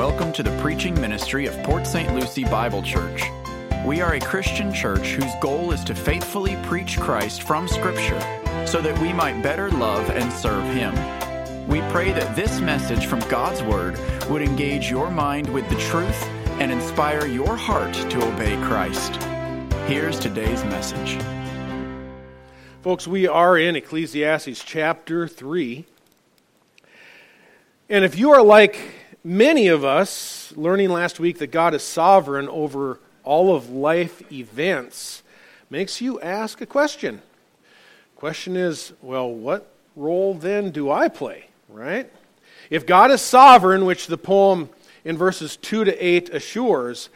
welcome to the preaching ministry of Port St. Lucie Bible Church. We are a Christian church whose goal is to faithfully preach Christ from Scripture so that we might better love and serve Him. We pray that this message from God's Word would engage your mind with the truth and inspire your heart to obey Christ. Here's today's message. Folks, we are in Ecclesiastes chapter 3. And if you are like many of us, learning last week that God is sovereign over all of life events, makes you ask a question. Question is, well, what role then do I play, right? If God is sovereign, which the poem in verses 2 to 8 assures,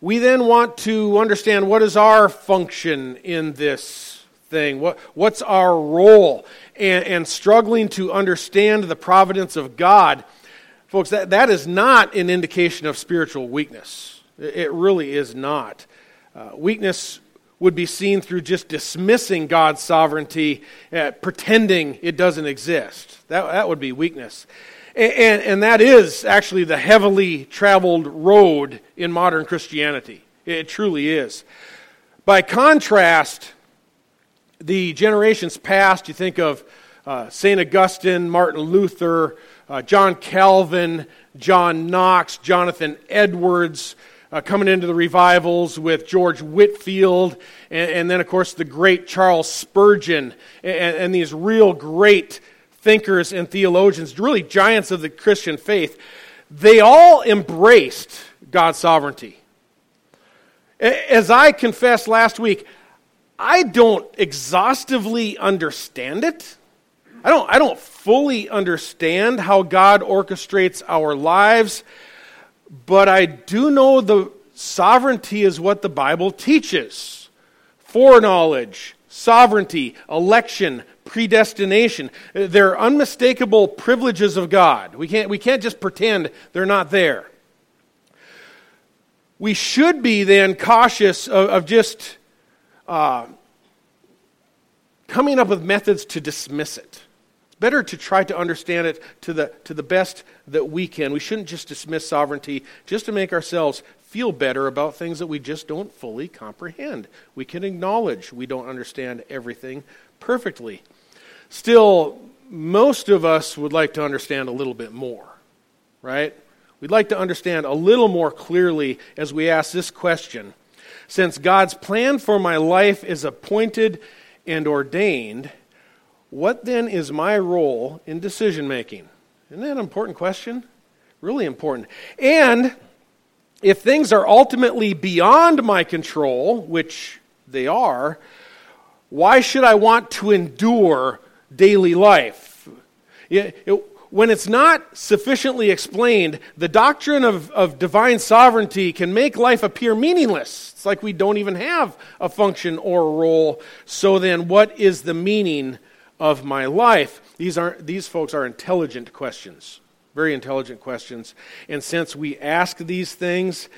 we then want to understand what is our function in this thing? What, what's our role? And, and struggling to understand the providence of God, folks, that, that is not an indication of spiritual weakness. It really is not. Uh, weakness would be seen through just dismissing God's sovereignty, uh, pretending it doesn't exist. That, that would be weakness. And, and, and that is actually the heavily traveled road in modern Christianity. It truly is. By contrast, the generations past, you think of uh, St. Augustine, Martin Luther, uh, John Calvin, John Knox, Jonathan Edwards, uh, coming into the revivals with George Whitefield, and, and, then, of course, the great Charles Spurgeon, and, and these real great thinkers and theologians, really giants of the Christian faith, they all embraced God's sovereignty. As I confessed last week, I don't exhaustively understand it. I don't, I don't fully understand how God orchestrates our lives, but I do know the sovereignty is what the Bible teaches foreknowledge, sovereignty, election, predestination. They're unmistakable privileges of God. We can't, we can't just pretend they're not there. We should be then cautious of, of just uh, coming up with methods to dismiss it. Better to try to understand it to the, to the best that we can. We shouldn't just dismiss sovereignty just to make ourselves feel better about things that we just don't fully comprehend. We can acknowledge we don't understand everything perfectly. Still, most of us would like to understand a little bit more, right? We'd like to understand a little more clearly as we ask this question since God's plan for my life is appointed and ordained, what then is my role in decision making? Isn't that an important question? Really important. And if things are ultimately beyond my control, which they are, why should I want to endure daily life? It, it, when it's not sufficiently explained, the doctrine of, of divine sovereignty can make life appear meaningless. It's like we don't even have a function or a role. So then, what is the meaning of my life? These, aren't, these folks are intelligent questions, very intelligent questions. And since we ask these things,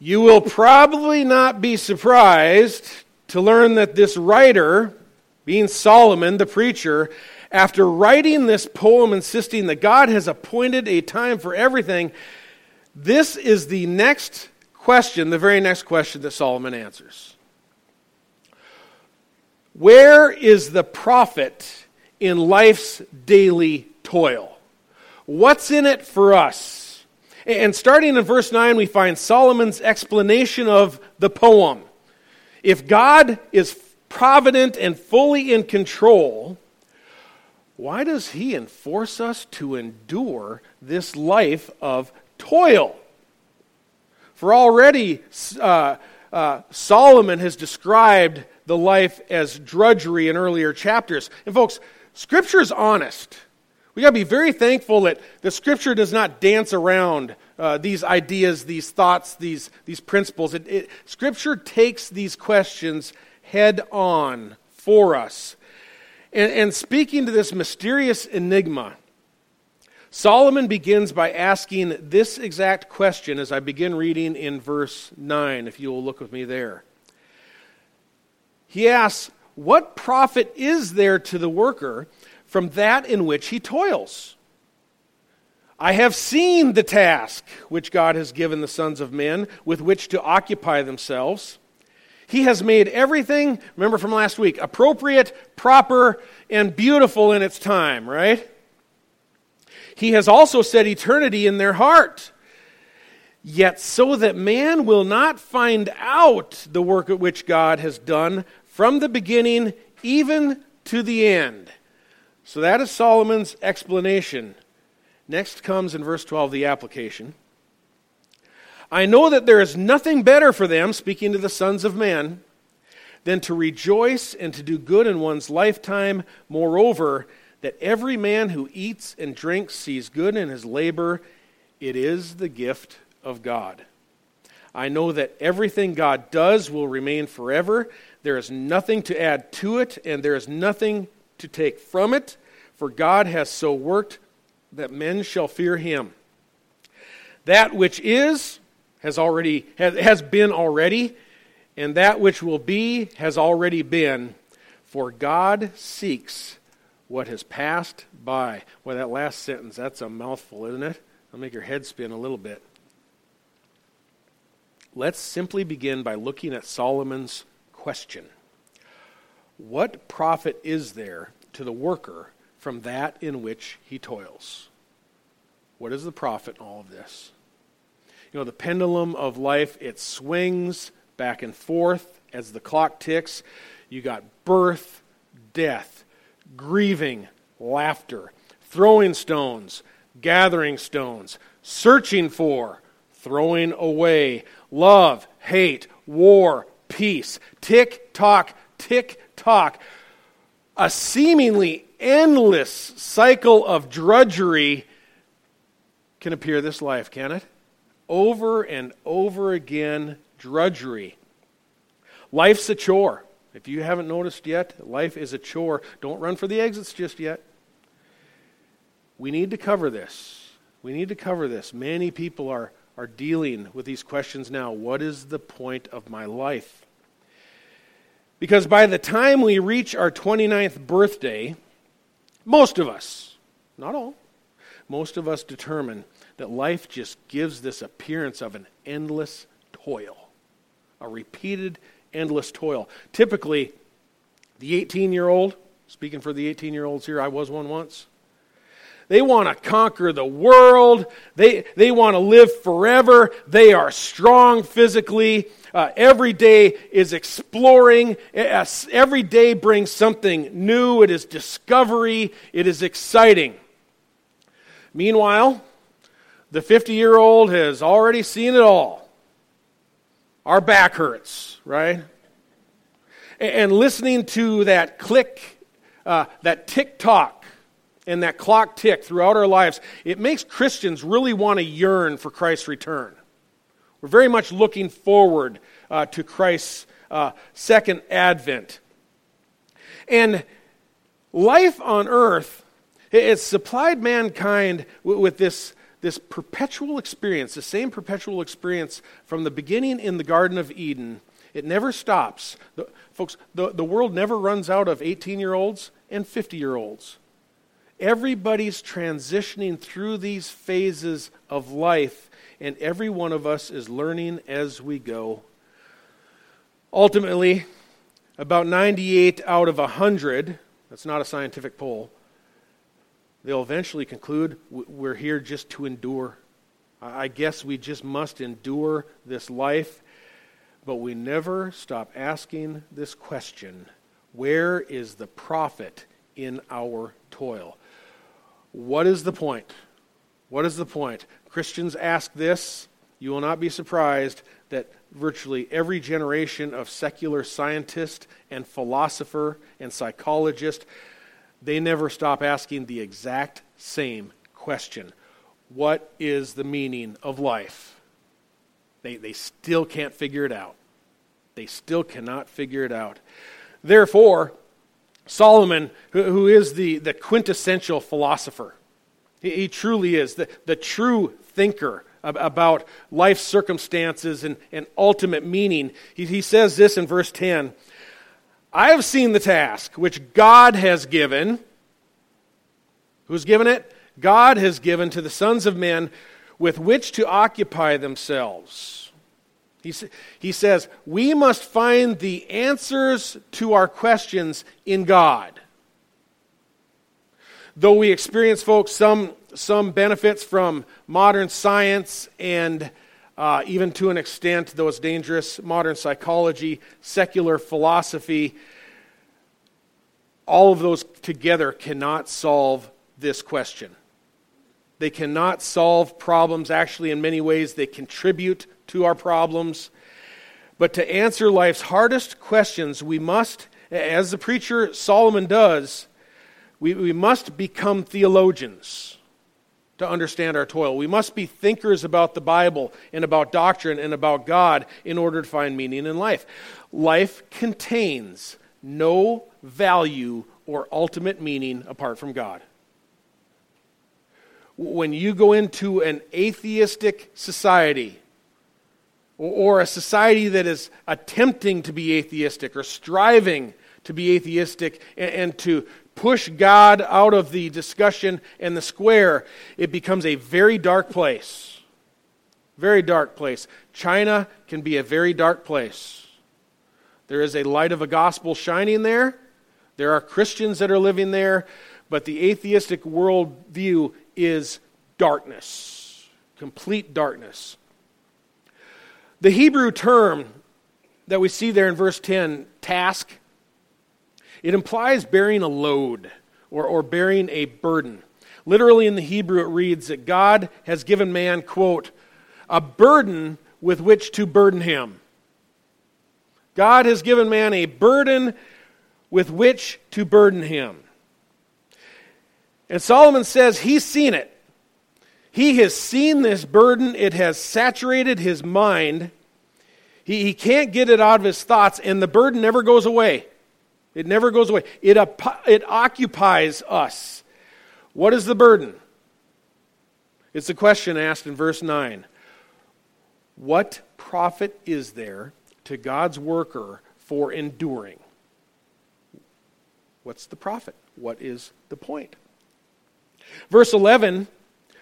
you will probably not be surprised to learn that this writer, being Solomon, the preacher, after writing this poem insisting that God has appointed a time for everything, this is the next question, the very next question that Solomon answers. Where is the profit in life's daily toil? What's in it for us? And starting in verse 9, we find Solomon's explanation of the poem. If God is provident and fully in control, why does he enforce us to endure this life of toil? For already uh, uh, Solomon has described the life as drudgery in earlier chapters. And folks, Scripture is honest. We got to be very thankful that the Scripture does not dance around uh, these ideas, these thoughts, these, these principles. It, it, scripture takes these questions head on for us. And, and speaking to this mysterious enigma, Solomon begins by asking this exact question as I begin reading in verse 9, if you will look with me there. He asks, What profit is there to the worker from that in which he toils? I have seen the task which God has given the sons of men with which to occupy themselves. He has made everything, remember from last week, appropriate, proper, and beautiful in its time, right? He has also set eternity in their heart. Yet, so that man will not find out the work which God has done from the beginning even to the end. So, that is Solomon's explanation. Next comes in verse 12 the application. I know that there is nothing better for them, speaking to the sons of men, than to rejoice and to do good in one's lifetime. Moreover, that every man who eats and drinks sees good in his labor. It is the gift of God. I know that everything God does will remain forever. There is nothing to add to it, and there is nothing to take from it, for God has so worked that men shall fear him. That which is has already has, been already, and that which will be has already been. For God seeks what has passed by. Well, that last sentence, that's a mouthful, isn't it? I'll make your head spin a little bit. Let's simply begin by looking at Solomon's question What profit is there to the worker from that in which he toils? What is the profit in all of this? You know, the pendulum of life, it swings back and forth as the clock ticks. You got birth, death, grieving, laughter, throwing stones, gathering stones, searching for, throwing away, love, hate, war, peace. Tick tock, tick tock. A seemingly endless cycle of drudgery can appear this life, can it? Over and over again, drudgery. Life's a chore. If you haven't noticed yet, life is a chore. Don't run for the exits just yet. We need to cover this. We need to cover this. Many people are are dealing with these questions now. What is the point of my life? Because by the time we reach our 29th birthday, most of us, not all, most of us determine that life just gives this appearance of an endless toil, a repeated endless toil. Typically, the 18 year old, speaking for the 18 year olds here, I was one once, they want to conquer the world. They, they want to live forever. They are strong physically. Uh, every day is exploring. Every day brings something new. It is discovery. It is exciting. Meanwhile, the 50 year old has already seen it all. Our back hurts, right? And listening to that click, uh, that tick tock and that clock tick throughout our lives, it makes Christians really want to yearn for Christ's return. We're very much looking forward uh, to Christ's uh, second advent. And life on earth, it's supplied mankind with this, this perpetual experience, the same perpetual experience from the beginning in the Garden of Eden. It never stops. The, folks, the, the world never runs out of 18 year olds and 50 year olds. Everybody's transitioning through these phases of life, and every one of us is learning as we go. Ultimately, about 98 out of 100, that's not a scientific poll, they'll eventually conclude we're here just to endure. I guess we just must endure this life, but we never stop asking this question where is the profit in our toil? What is the point? What is the point? Christians ask this. You will not be surprised that virtually every generation of secular scientist and philosopher and psychologist they never stop asking the exact same question What is the meaning of life? They, they still can't figure it out. They still cannot figure it out. Therefore, Solomon, who, who is the, the quintessential philosopher, he, he truly is the, the true thinker about life circumstances and, and ultimate meaning. He, he says this in verse 10 I have seen the task which God has given. Who's given it? God has given to the sons of men with which to occupy themselves. He, he says, We must find the answers to our questions in God. Though we experience, folks, some, some benefits from modern science and uh, even to an extent, though it's dangerous, modern psychology, secular philosophy, all of those together cannot solve this question. They cannot solve problems. Actually, in many ways, they contribute to our problems. But to answer life's hardest questions, we must, as the preacher Solomon does, we, we must become theologians to understand our toil. We must be thinkers about the Bible and about doctrine and about God in order to find meaning in life. Life contains no value or ultimate meaning apart from God. When you go into an atheistic society, or a society that is attempting to be atheistic or striving to be atheistic and, to push God out of the discussion and the square, it becomes a very dark place. Very dark place. China can be a very dark place. There is a light of a gospel shining there. There are Christians that are living there, but the atheistic worldview is darkness, complete darkness. The Hebrew term that we see there in verse 10, task, it implies bearing a load or, or bearing a burden. Literally in the Hebrew, it reads that God has given man, quote, a burden with which to burden him. God has given man a burden with which to burden him. And Solomon says he's seen it. He has seen this burden, it has saturated his mind. He, he can't get it out of his thoughts, and the burden never goes away. It never goes away. It, it occupies us. What is the burden? It's a question asked in verse 9. What profit is there to God's worker for enduring? What's the profit? What is the point? Verse 11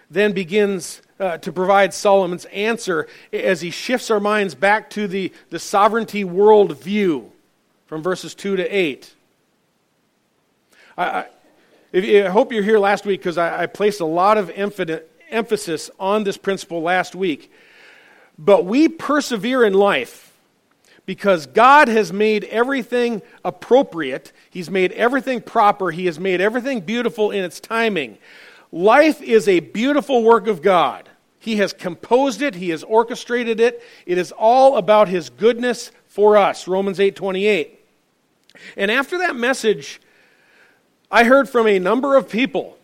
then begins uh, to provide Solomon's answer as he shifts our minds back to the, the sovereignty world view from verses 2 to 8. I, I, I hope you're here last week because I, I, placed a lot of emphasis on this principle last week. But we persevere in life because God has made everything appropriate, He's made everything proper, He has made everything beautiful in its timing. Life is a beautiful work of God. He has composed it, he has orchestrated it. It is all about his goodness for us. Romans 8:28. And after that message, I heard from a number of people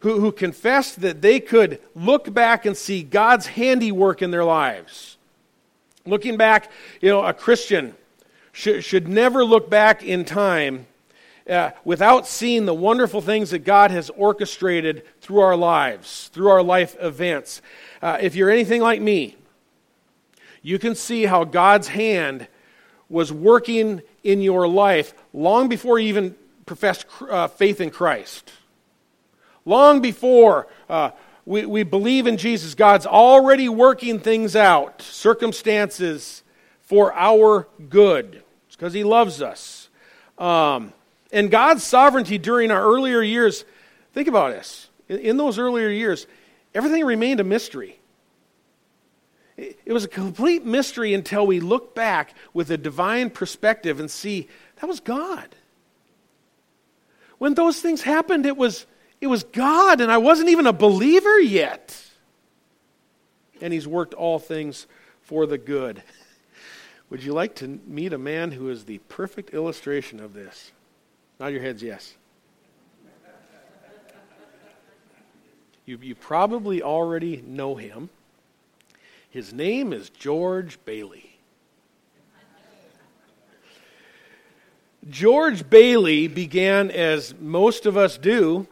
who, who confessed that they could look back and see God's handiwork in their lives. Looking back, you know, a Christian should, should never look back in time uh, without seeing the wonderful things that God has orchestrated through our lives, through our life events. Uh, if you're anything like me, you can see how God's hand was working in your life long before you even professed uh, faith in Christ. Long before uh, we, we believe in Jesus, God's already working things out, circumstances for our good. It's because He loves us. Um, and God's sovereignty during our earlier years, think about this. In those earlier years, everything remained a mystery. It was a complete mystery until we look back with a divine perspective and see that was God. When those things happened, it was, it was God, and I wasn't even a believer yet. And He's worked all things for the good. Would you like to meet a man who is the perfect illustration of this? Nod your heads, yes. You, you probably already know him. His name is George Bailey. George Bailey began, as most of us do,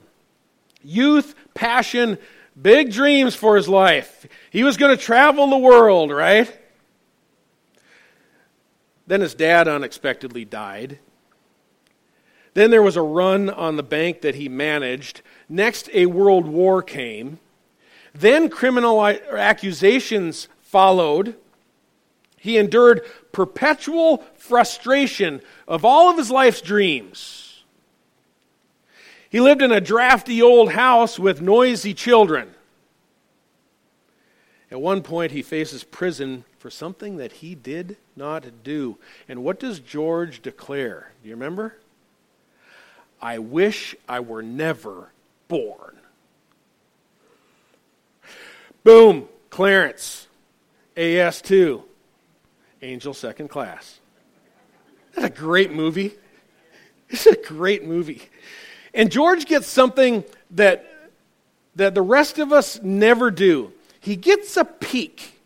youth, passion, big dreams for his life. He was going to travel the world, right? Then his dad unexpectedly died. Then there was a run on the bank that he managed. Next, a world war came. Then criminal accusations followed. He endured perpetual frustration of all of his life's dreams. He lived in a drafty old house with noisy children. At one point, he faces prison for something that he did not do. And what does George declare? Do you remember? I wish I were never born. Boom, Clarence, AS2, Angel Second Class. That's a great movie. It's a great movie. And George gets something that, that the rest of us never do. He gets a peek,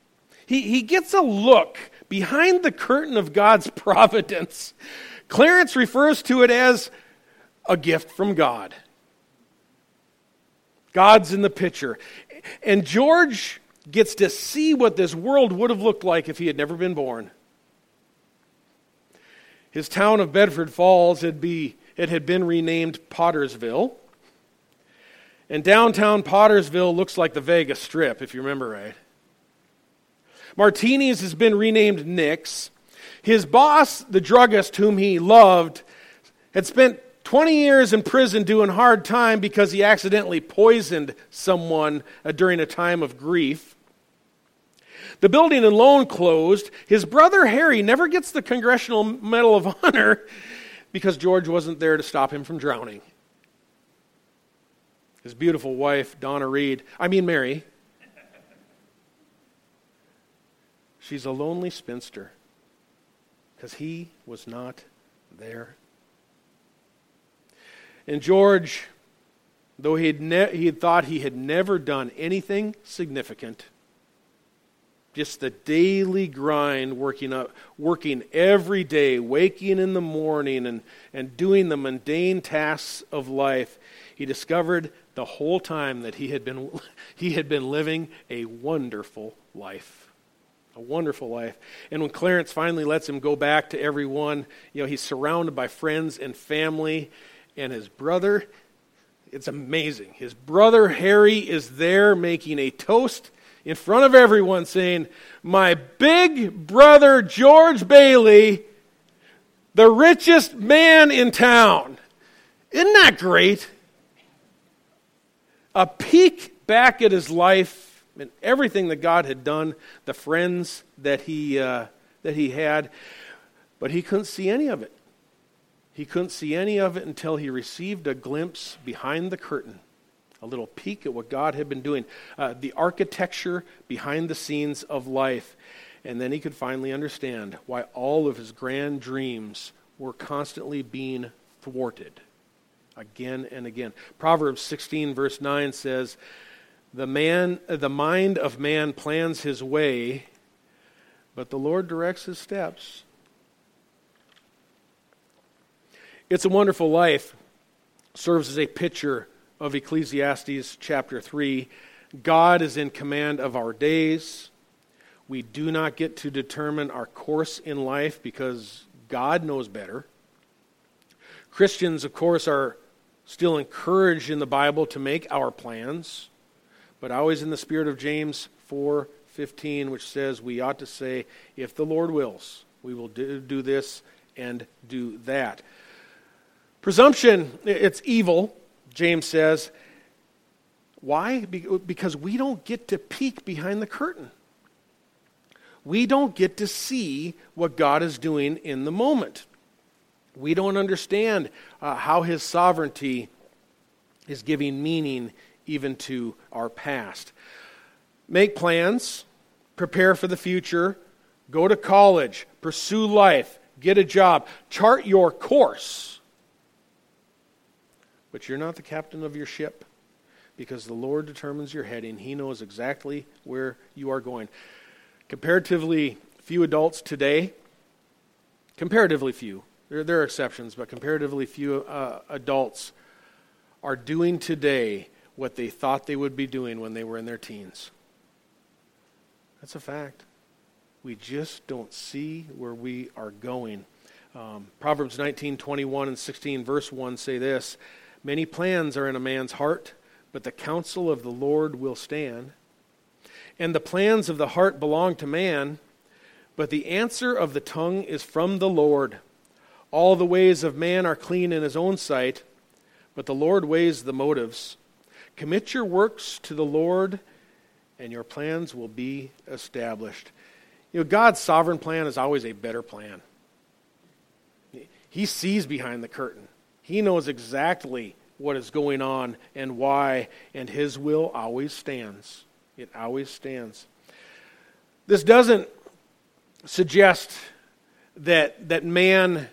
he, he gets a look behind the curtain of God's providence. Clarence refers to it as a gift from God. God's in the picture. And George gets to see what this world would have looked like if he had never been born. His town of Bedford Falls had be, it had been renamed Pottersville. And downtown Pottersville looks like the Vegas Strip, if you remember right. Martini's has been renamed Nick's. His boss, the druggist whom he loved, had spent 20 years in prison doing hard time because he accidentally poisoned someone uh, during a time of grief. The building and loan closed. His brother Harry never gets the Congressional Medal of Honor because George wasn't there to stop him from drowning. His beautiful wife, Donna Reed, I mean Mary, she's a lonely spinster because he was not there. And George, though he had, ne- he had thought he had never done anything significant, just the daily grind, working, up, working every day, waking in the morning and, and doing the mundane tasks of life, he discovered the whole time that he had been, he had been living a wonderful life. A wonderful life. And when Clarence finally lets him go back to everyone, you know, he's surrounded by friends and family and his brother. It's amazing. His brother Harry is there making a toast in front of everyone, saying, My big brother George Bailey, the richest man in town. Isn't that great? A peek back at his life and everything that God had done, the friends that he, uh, that he had, but he couldn't see any of it. He couldn't see any of it until he received a glimpse behind the curtain, a little peek at what God had been doing, uh, the architecture behind the scenes of life. And then he could finally understand why all of his grand dreams were constantly being thwarted again and again. Proverbs 16, verse 9 says, the, man, the mind of man plans his way, but the Lord directs his steps. It's a Wonderful Life serves as a picture of Ecclesiastes chapter 3. God is in command of our days. We do not get to determine our course in life because God knows better. Christians, of course, are still encouraged in the Bible to make our plans, but always in the spirit of James 4:15, which says we ought to say, if the Lord wills, we will do, do this and do that. Presumption, it's evil, James says. Why? Because we don't get to peek behind the curtain. We don't get to see what God is doing in the moment. We don't understand uh, how His sovereignty is giving meaning even to our past. Make plans, prepare for the future, go to college, pursue life, get a job, chart your course but you're not the captain of your ship because the Lord determines your heading. He knows exactly where you are going. Comparatively few adults today, comparatively few, there, there are exceptions, but comparatively few uh, adults are doing today what they thought they would be doing when they were in their teens. That's a fact. We just don't see where we are going. Um, Proverbs 19, 21, and 16, verse 1 say this Many plans are in a man's heart, but the counsel of the Lord will stand. And the plans of the heart belong to man, but the answer of the tongue is from the Lord. All the ways of man are clean in his own sight, but the Lord weighs the motives. Commit your works to the Lord, and your plans will be established. You know, God's sovereign plan is always a better plan. He sees behind the curtain. He knows exactly what is going on and why, and His will always stands. It always stands. This doesn't suggest that, that man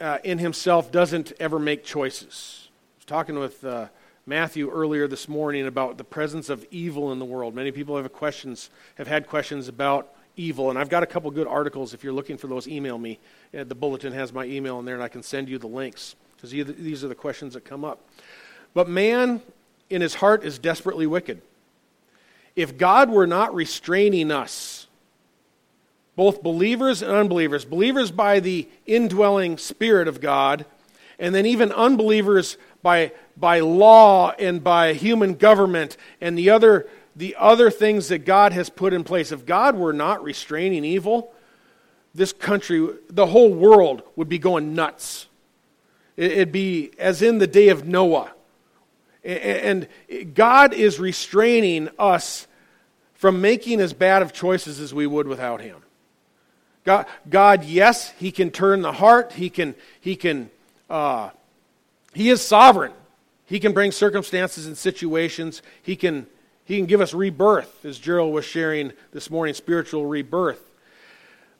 uh, in himself doesn't ever make choices. I was talking with uh, Matthew earlier this morning about the presence of evil in the world. Many people have questions, have had questions about evil, and I've got a couple good articles. If you're looking for those, email me. Uh, the bulletin has my email in there, and I can send you the links because these are the questions that come up. But man in his heart is desperately wicked. If God were not restraining us, both believers and unbelievers, believers by the indwelling Spirit of God, and then even unbelievers by, by law and by human government and the other, the other things that God has put in place, if God were not restraining evil, this country, the whole world would be going nuts. It'd be as in the day of Noah. And God is restraining us from making as bad of choices as we would without Him. God, God yes, He can turn the heart. He can, He can, uh, He is sovereign. He can bring circumstances and situations. He can, He can give us rebirth, as Gerald was sharing this morning, spiritual rebirth.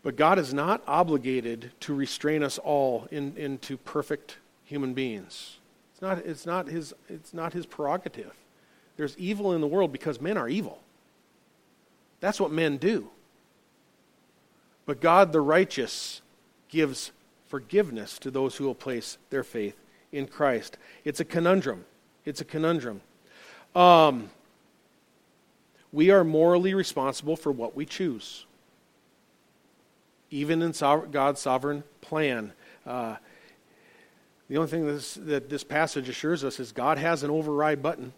But God is not obligated to restrain us all in, into perfect human beings. It's not, it's, not his, it's not his prerogative. There's evil in the world because men are evil. That's what men do. But God the righteous gives forgiveness to those who will place their faith in Christ. It's a conundrum. It's a conundrum. Um, we are morally responsible for what we choose, even in God's sovereign plan. Uh, the only thing this, that this passage assures us is God has an override button.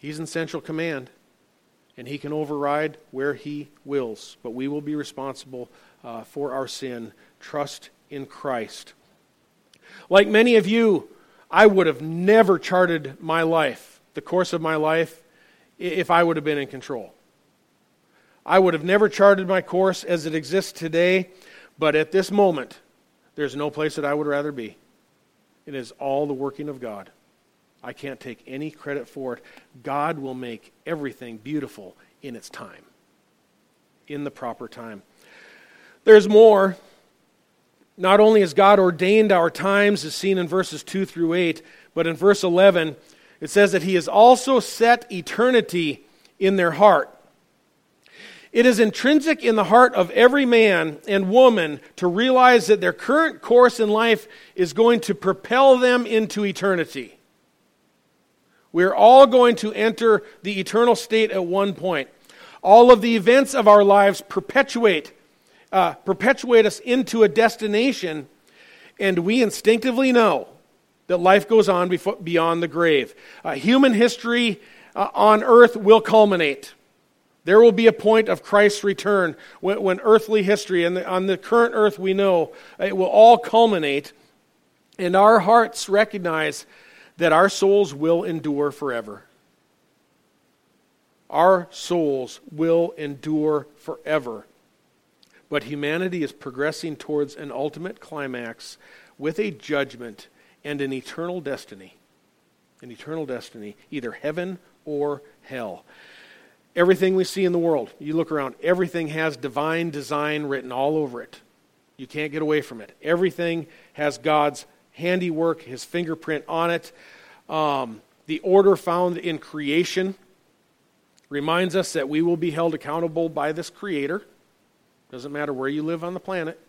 He's in central command, and He can override where He wills. But we will be responsible uh, for our sin. Trust in Christ. Like many of you, I would have never charted my life, the course of my life, if I would have been in control. I would have never charted my course as it exists today, but at this moment, there's no place that I would rather be. It is all the working of God. I can't take any credit for it. God will make everything beautiful in its time, in the proper time. There's more. Not only has God ordained our times, as seen in verses 2 through 8, but in verse 11, it says that He has also set eternity in their heart. It is intrinsic in the heart of every man and woman to realize that their current course in life is going to propel them into eternity. We're all going to enter the eternal state at one point. All of the events of our lives perpetuate, uh, perpetuate us into a destination, and we instinctively know that life goes on before, beyond the grave. Uh, human history uh, on earth will culminate. There will be a point of Christ's return when, when earthly history, and on the current earth we know, it will all culminate, and our hearts recognize that our souls will endure forever. Our souls will endure forever. But humanity is progressing towards an ultimate climax with a judgment and an eternal destiny. An eternal destiny, either heaven or hell. Everything we see in the world, you look around, everything has divine design written all over it. You can't get away from it. Everything has God's handiwork, his fingerprint on it. Um, the order found in creation reminds us that we will be held accountable by this creator. Doesn't matter where you live on the planet.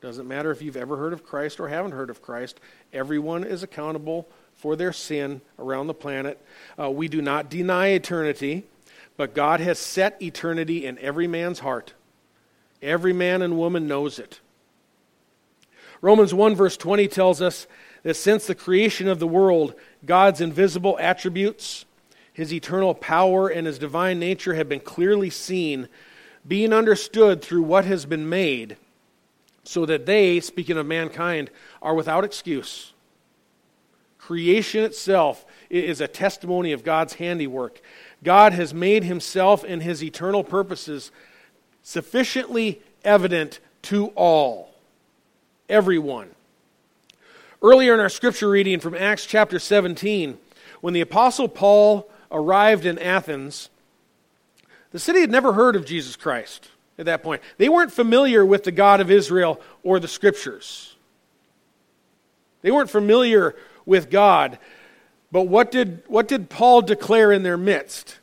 Doesn't matter if you've ever heard of Christ or haven't heard of Christ. Everyone is accountable for their sin around the planet. Uh, we do not deny eternity. But God has set eternity in every man's heart. Every man and woman knows it. Romans 1, verse 20 tells us that since the creation of the world, God's invisible attributes, his eternal power, and his divine nature have been clearly seen, being understood through what has been made, so that they, speaking of mankind, are without excuse. Creation itself is a testimony of God's handiwork. God has made himself and his eternal purposes sufficiently evident to all, everyone. Earlier in our scripture reading from Acts chapter 17, when the Apostle Paul arrived in Athens, the city had never heard of Jesus Christ at that point. They weren't familiar with the God of Israel or the scriptures. They weren't familiar with God. But what did, what did Paul declare in their midst?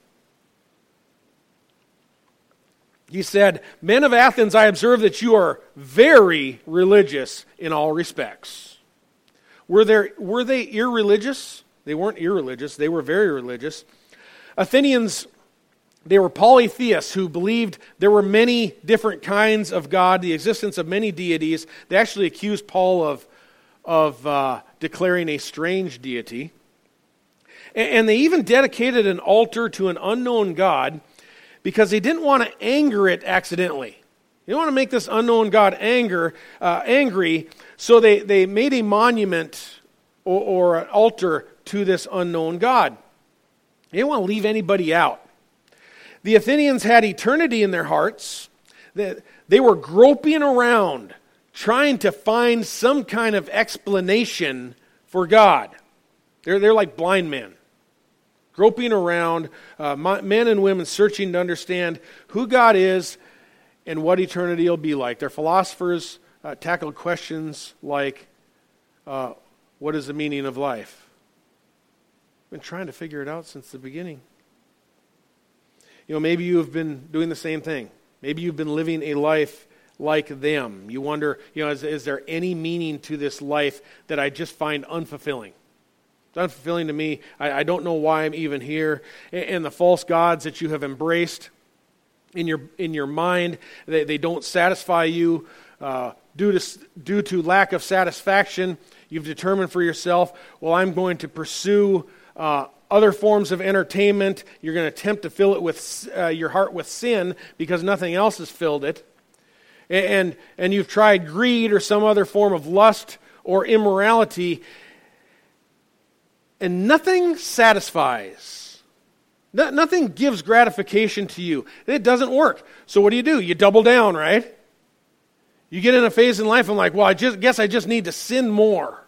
He said, Men of Athens, I observe that you are very religious in all respects. Were, there, were they irreligious? They weren't irreligious, they were very religious. Athenians, they were polytheists who believed there were many different kinds of God, the existence of many deities. They actually accused Paul of, of uh, declaring a strange deity. And, they even dedicated an altar to an unknown God because they didn't want to anger it accidentally. They don't want to make this unknown God anger, uh, angry, so they, they made a monument or, or an altar to this unknown God. They didn't want to leave anybody out. The Athenians had eternity in their hearts. They, they were groping around trying to find some kind of explanation for God. They're, they're like blind men, groping around, uh, men and women searching to understand who God is and what eternity will be like. They're philosophers uh, tackled questions like uh, what is the meaning of life? I've been trying to figure it out since the beginning. You know, maybe you have been doing the same thing. Maybe you've been living a life like them. You wonder, you know, is, is there any meaning to this life that I just find unfulfilling? Unfulfilling to me. I, I don't know why I'm even here. And, and the false gods that you have embraced in your, in your mind. They, they don't satisfy you uh, due, to, due to lack of satisfaction. You've determined for yourself, well, I'm going to pursue uh, other forms of entertainment. You're going to attempt to fill it with uh, your heart with sin because nothing else has filled it. And, and you've tried greed or some other form of lust or immorality, and nothing satisfies no, nothing gives gratification to you. It doesn't work. So what do you do? You double down, right? You get in a phase in life, I'm like, well, I just guess I just need to sin more.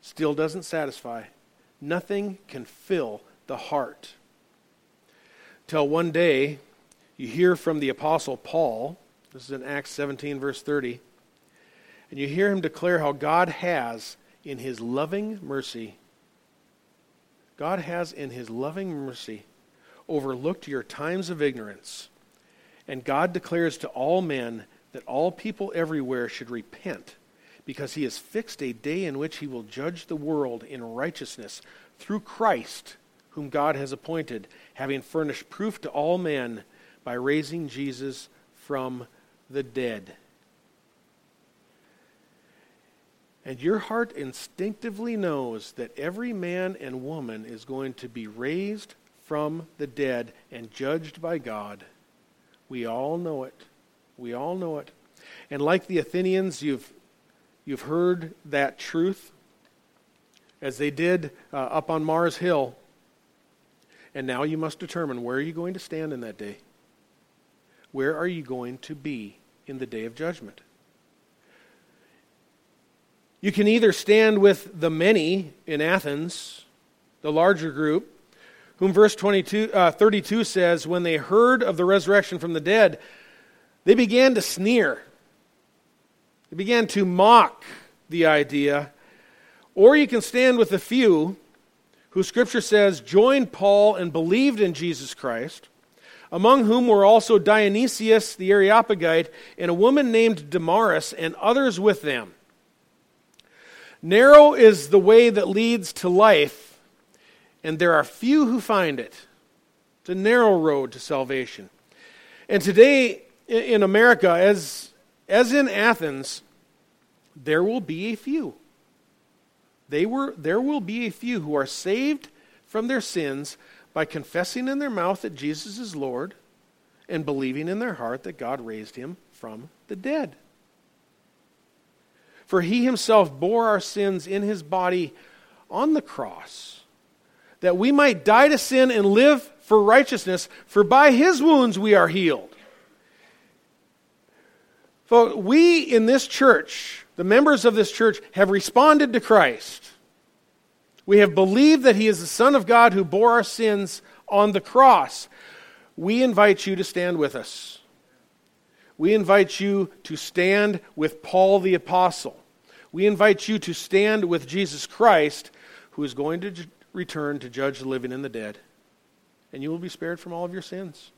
Still doesn't satisfy. Nothing can fill the heart. Till one day, you hear from the Apostle Paul. This is in Acts 17, verse 30. And you hear him declare how God has, in his loving mercy, God has, in His loving mercy, overlooked your times of ignorance. And God declares to all men that all people everywhere should repent, because He has fixed a day in which He will judge the world in righteousness through Christ, whom God has appointed, having furnished proof to all men by raising Jesus from the dead. And your heart instinctively knows that every man and woman is going to be raised from the dead and judged by God. We all know it. We all know it. And like the Athenians, you've, you've heard that truth as they did uh, up on Mars Hill. And now you must determine where are you going to stand in that day? Where are you going to be in the day of judgment? You can either stand with the many in Athens, the larger group, whom verse 22, uh, 32 says, when they heard of the resurrection from the dead, they began to sneer. They began to mock the idea. Or you can stand with the few who Scripture says joined Paul and believed in Jesus Christ, among whom were also Dionysius the Areopagite and a woman named Damaris and others with them. Narrow is the way that leads to life, and there are few who find it. It's a narrow road to salvation. And today in America, as, as in Athens, there will be a few. they were, there will be a few who are saved from their sins by confessing in their mouth that Jesus is Lord and believing in their heart that God raised him from the dead. For he himself bore our sins in his body on the cross, that we might die to sin and live for righteousness, for by his wounds we are healed. So we in this church, the members of this church, have responded to Christ. We have believed that he is the Son of God who bore our sins on the cross. We invite you to stand with us. We invite you to stand with Paul the Apostle. We invite you to stand with Jesus Christ, who is going to j- return to judge the living and the dead. And you will be spared from all of your sins.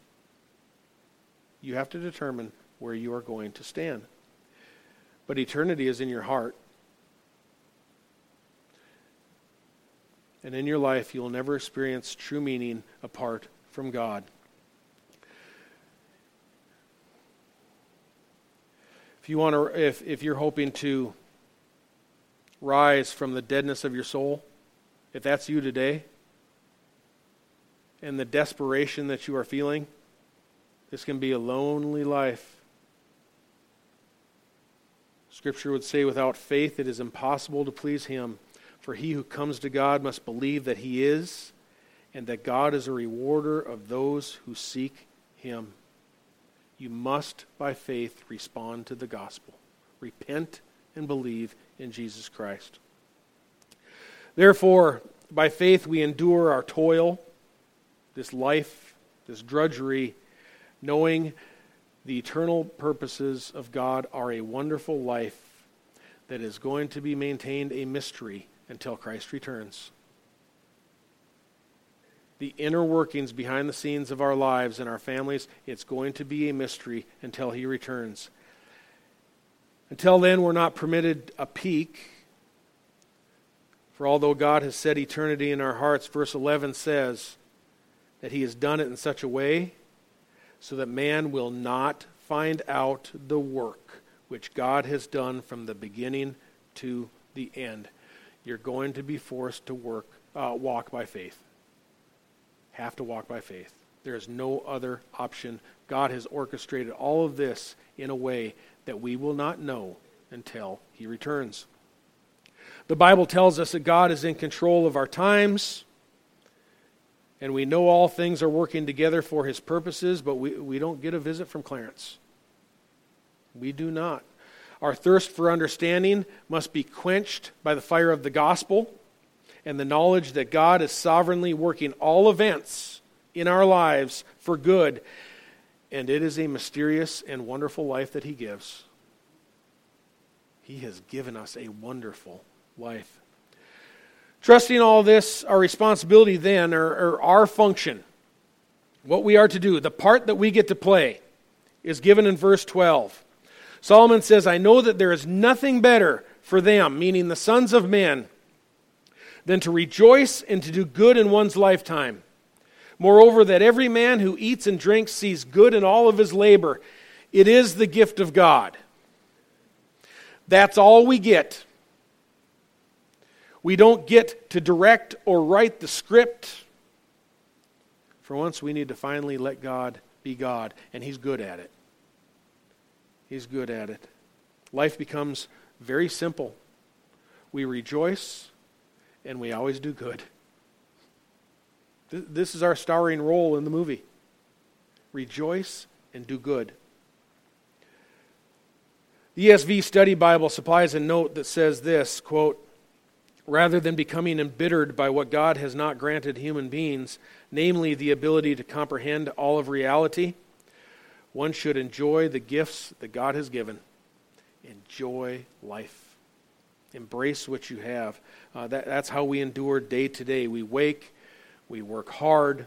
You have to determine where you are going to stand. But eternity is in your heart. And in your life, you will never experience true meaning apart from God. If you want to, if, if you're hoping to rise from the deadness of your soul, if that's you today, and the desperation that you are feeling, this can be a lonely life. Scripture would say, without faith, it is impossible to please Him. For he who comes to God must believe that He is, and that God is a rewarder of those who seek Him. You must, by faith, respond to the gospel. Repent and believe in Jesus Christ. Therefore, by faith, we endure our toil, this life, this drudgery, knowing the eternal purposes of God are a wonderful life that is going to be maintained a mystery until Christ returns. The inner workings behind the scenes of our lives and our families, it's going to be a mystery until He returns. Until then, we're not permitted a peek. For although God has set eternity in our hearts, verse 11 says that He has done it in such a way so that man will not find out the work which God has done from the beginning to the end. You're going to be forced to work, uh, walk by faith. Have to walk by faith. There is no other option. God has orchestrated all of this in a way that we will not know until He returns. The Bible tells us that God is in control of our times and we know all things are working together for his purposes, but we, we don't get a visit from Clarence. We do not. Our thirst for understanding must be quenched by the fire of the gospel and the knowledge that God is sovereignly working all events in our lives for good, and it is a mysterious and wonderful life that he gives. He has given us a wonderful life. Trusting all this, our responsibility then, or, or, our function, what we are to do, the part that we get to play, is given in verse 12. Solomon says, I know that there is nothing better for them, meaning the sons of men, than to rejoice and to do good in one's lifetime. Moreover, that every man who eats and drinks sees good in all of his labor. It is the gift of God. That's all we get. We don't get to direct or write the script. For once, we need to finally let God be God, and He's good at it. He's good at it. Life becomes very simple. We rejoice, and we always do good. This is our starring role in the movie. Rejoice and do good. The ESV Study Bible supplies a note that says this quote, rather than becoming embittered by what God has not granted human beings, namely the ability to comprehend all of reality, one should enjoy the gifts that God has given. Enjoy life. Embrace what you have. Uh, that, that's how we endure day to day. We wake, we work hard,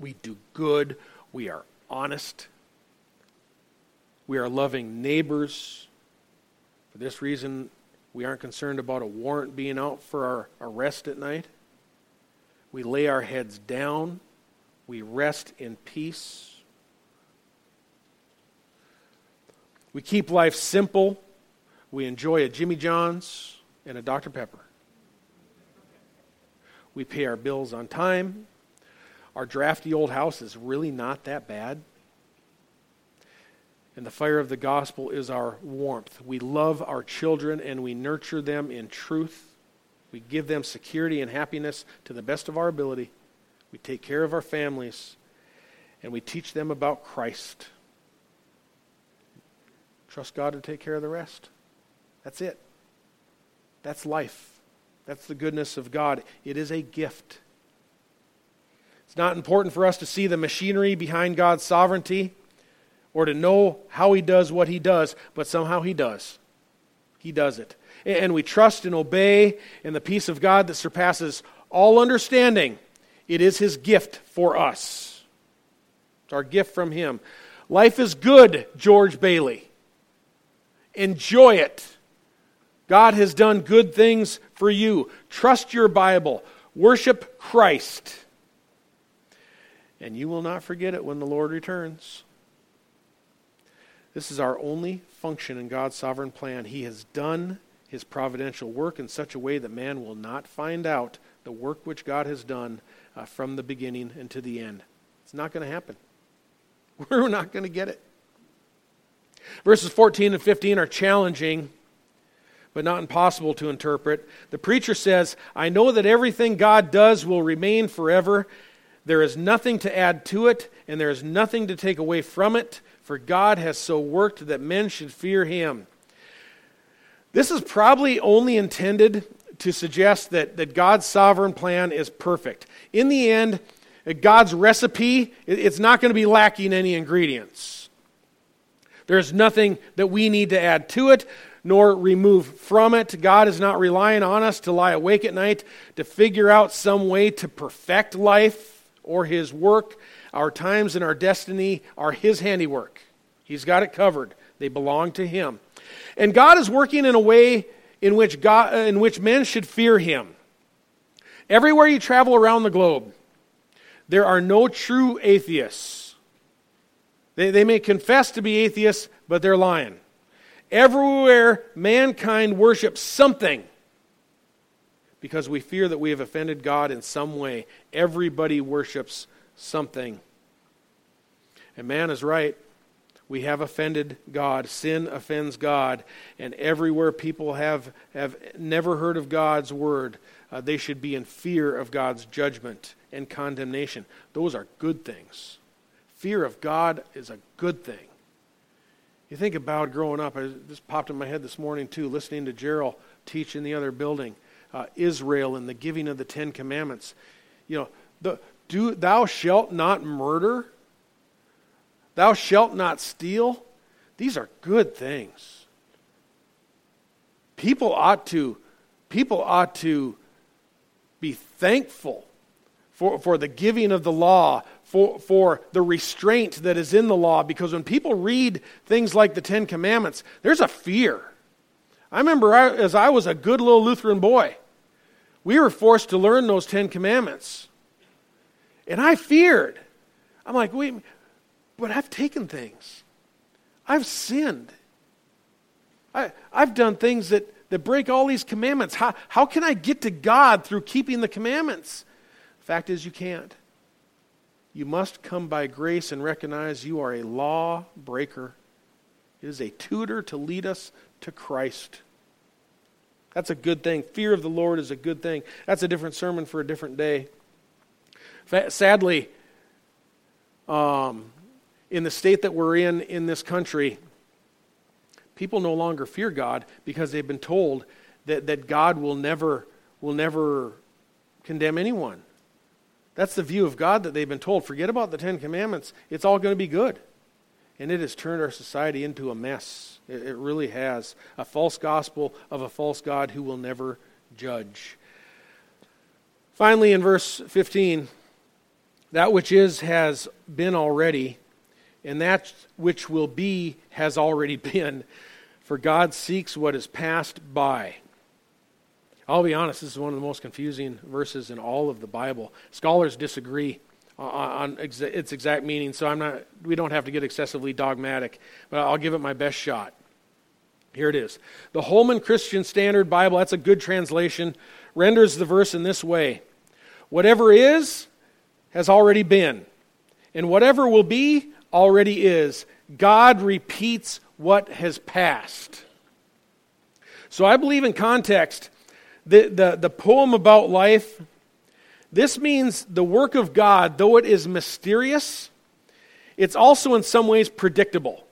we do good, we are honest, we are loving neighbors. For this reason, we aren't concerned about a warrant being out for our arrest at night. We lay our heads down. We rest in peace. We keep life simple. We enjoy a Jimmy John's and a Dr. Pepper. We pay our bills on time. Our drafty old house is really not that bad. And the fire of the gospel is our warmth. We love our children and we nurture them in truth. We give them security and happiness to the best of our ability. We take care of our families and we teach them about Christ. Trust God to take care of the rest. That's it. That's life. That's the goodness of God. It is a gift. It's not important for us to see the machinery behind God's sovereignty or to know how He does what He does, but somehow He does. He does it. And we trust and obey in the peace of God that surpasses all understanding. It is His gift for us. It's our gift from Him. Life is good, George Bailey. Enjoy it. God has done good things for you. Trust your Bible. Worship Christ. And you will not forget it when the Lord returns. This is our only function in God's sovereign plan. He has done his providential work in such a way that man will not find out the work which God has done uh, from the beginning and to the end. It's not going to happen. We're not going to get it. Verses 14 and 15 are challenging but not impossible to interpret. The preacher says, I know that everything God does will remain forever. There is nothing to add to it, and there is nothing to take away from it, for God has so worked that men should fear him. This is probably only intended to suggest that, that God's sovereign plan is perfect. In the end, God's recipe, it's not going to be lacking any ingredients. There's nothing that we need to add to it nor remove from it. God is not relying on us to lie awake at night to figure out some way to perfect life or His work. Our times and our destiny are His handiwork. He's got it covered, they belong to Him. And God is working in a way in which, God, uh, in which men should fear Him. Everywhere you travel around the globe, there are no true atheists. They, they may confess to be atheists, but they're lying. Everywhere mankind worships something because we fear that we have offended God in some way. Everybody worships something. And man is right. We have offended God. Sin offends God. And everywhere people have, have never heard of God's word, uh, they should be in fear of God's judgment and condemnation. Those are good things. Fear of God is a good thing. You think about growing up, I just popped in my head this morning too, listening to Gerald teach in the other building, uh, Israel and the giving of the Ten Commandments. You know, the, do thou shalt not murder, thou shalt not steal. These are good things. People ought to, people ought to be thankful for, for the giving of the law, for, for the restraint that is in the law because when people read things like the Ten Commandments, there's a fear. I remember I, as I was a good little Lutheran boy, we were forced to learn those Ten Commandments. And I feared. I'm like, wait, but I've taken things. I've sinned. I, I've done things that, that break all these commandments. How, how can I get to God through keeping the commandments? Fact is, you can't. You must come by grace and recognize you are a law breaker. It is a tutor to lead us to Christ. That's a good thing. Fear of the Lord is a good thing. That's a different sermon for a different day. Sadly, um, in the state that we're in in this country, people no longer fear God because they've been told that, that God will never, will never condemn anyone. That's the view of God that they've been told. Forget about the Ten Commandments. It's all going to be good. And it has turned our society into a mess. It, it really has. A false gospel of a false God who will never judge. Finally, in verse 15, that which is has been already, and that which will be has already been. For God seeks what is passed by. I'll be honest, this is one of the most confusing verses in all of the Bible. Scholars disagree on its exact meaning, so I'm not, we don't have to get excessively dogmatic, but I'll give it my best shot. Here it is. The Holman Christian Standard Bible, that's a good translation, renders the verse in this way Whatever is, has already been. And whatever will be, already is. God repeats what has passed. So I believe in context, the, the, the poem about life, this means the work of God, though it is mysterious, it's also in some ways predictable.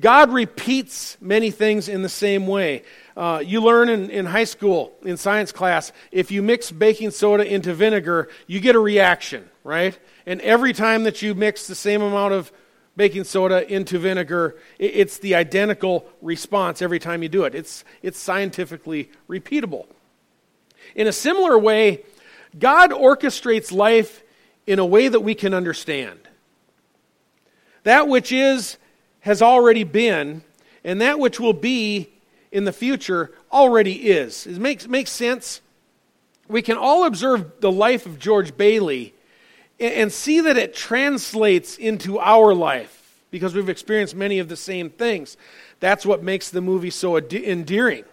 God repeats many things in the same way. Uh, you learn in, in high school, in science class, if you mix baking soda into vinegar, you get a reaction, right? And every time that you mix the same amount of baking soda into vinegar. It's the identical response every time you do it. It's, it's scientifically repeatable. In a similar way, God orchestrates life in a way that we can understand. That which is has already been, and that which will be in the future already is. It makes, makes sense. We can all observe the life of George Bailey and, see that it translates into our life because we've experienced many of the same things. That's what makes the movie so endearing,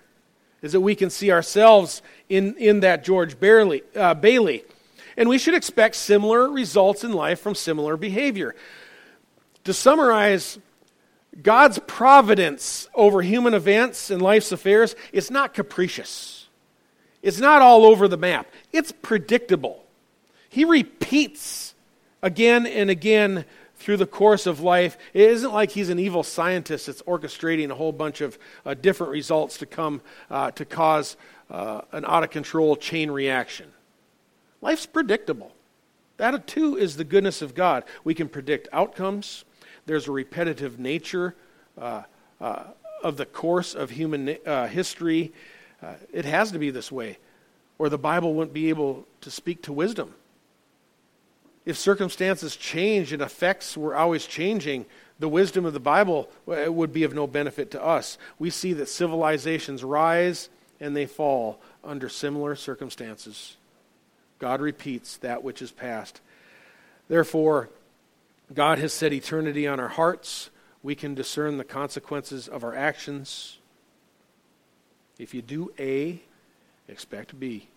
is that we can see ourselves in, in that George Bailey, uh, Bailey. And we should expect similar results in life from similar behavior. To summarize God's providence over human events and life's affairs is not capricious. It's not all over the map. It's predictable. He repeats again and again through the course of life. It isn't like he's an evil scientist that's orchestrating a whole bunch of uh, different results to come uh, to cause uh, an out of control chain reaction. Life's predictable. That too is the goodness of God. We can predict outcomes. There's a repetitive nature uh, uh, of the course of human uh, history. It has to be this way, or the Bible wouldn't be able to speak to wisdom. If circumstances change and effects were always changing, the wisdom of the Bible eh, would be of no benefit to us. We see that civilizations rise and they fall under similar circumstances. God repeats that which is past. Therefore, God has set eternity on our hearts. We can discern the consequences of our actions. If you do A, expect B.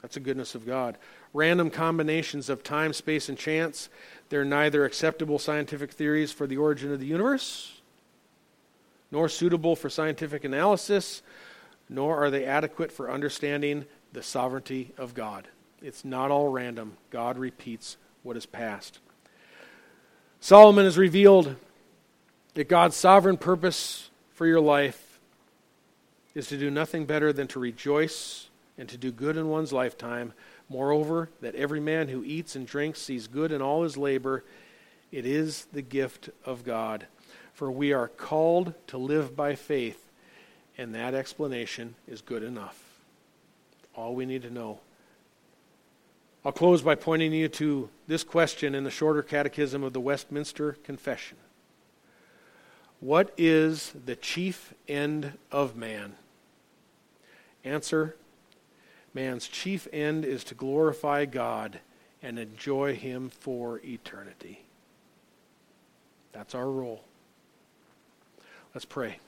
That's the goodness of God. Random combinations of time, space, and chance, they're neither acceptable scientific theories for the origin of the universe, nor suitable for scientific analysis, nor are they adequate for understanding the sovereignty of God. It's not all random. God repeats what is past. Solomon has revealed that God's sovereign purpose for your life is to do nothing better than to rejoice and to do good in one's lifetime. Moreover, that every man who eats and drinks sees good in all his labor. It is the gift of God. For we are called to live by faith, and that explanation is good enough. All we need to know I'll close by pointing you to this question in the shorter catechism of the Westminster Confession What is the chief end of man? Answer Man's chief end is to glorify God and enjoy Him for eternity. That's our role. Let's pray.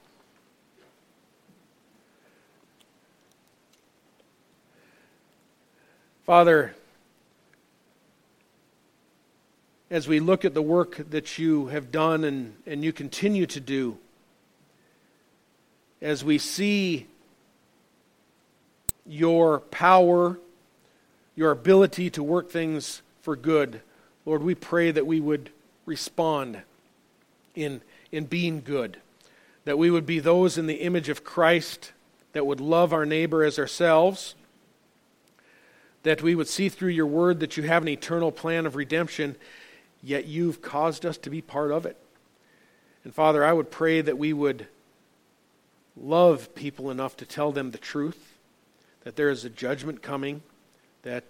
Father, as we look at the work that you have done and, and you continue to do, as we see your power, your ability to work things for good, Lord, we pray that we would respond in, in being good, that we would be those in the image of Christ that would love our neighbor as ourselves, that we would see through your word that you have an eternal plan of redemption yet you've caused us to be part of it. And Father, I would pray that we would love people enough to tell them the truth, that there is a judgment coming, that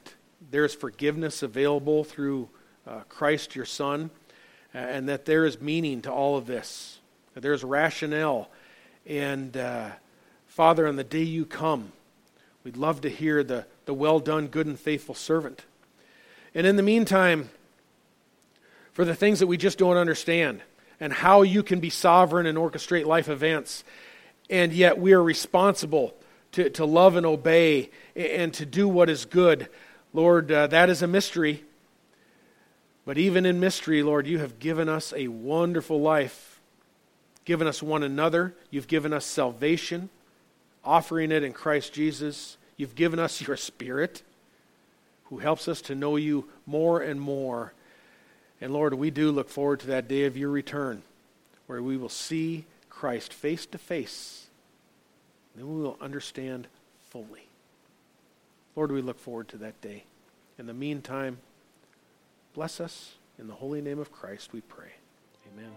there is forgiveness available through uh, Christ your Son, and that there is meaning to all of this, that there is rationale. And uh, Father, on the day you come, we'd love to hear the, the well done, good and faithful servant. And in the meantime, for the things that we just don't understand and how you can be sovereign and orchestrate life events. And yet we are responsible to, to love and obey and to do what is good. Lord, uh, that is a mystery. But even in mystery, Lord, you have given us a wonderful life, given us one another. You've given us salvation, offering it in Christ Jesus. You've given us your Spirit, who helps us to know you more and more. And Lord, we do look forward to that day of your return, where we will see Christ face to face. Then we will understand fully. Lord, we look forward to that day. In the meantime, bless us. In the holy name of Christ, we pray. Amen.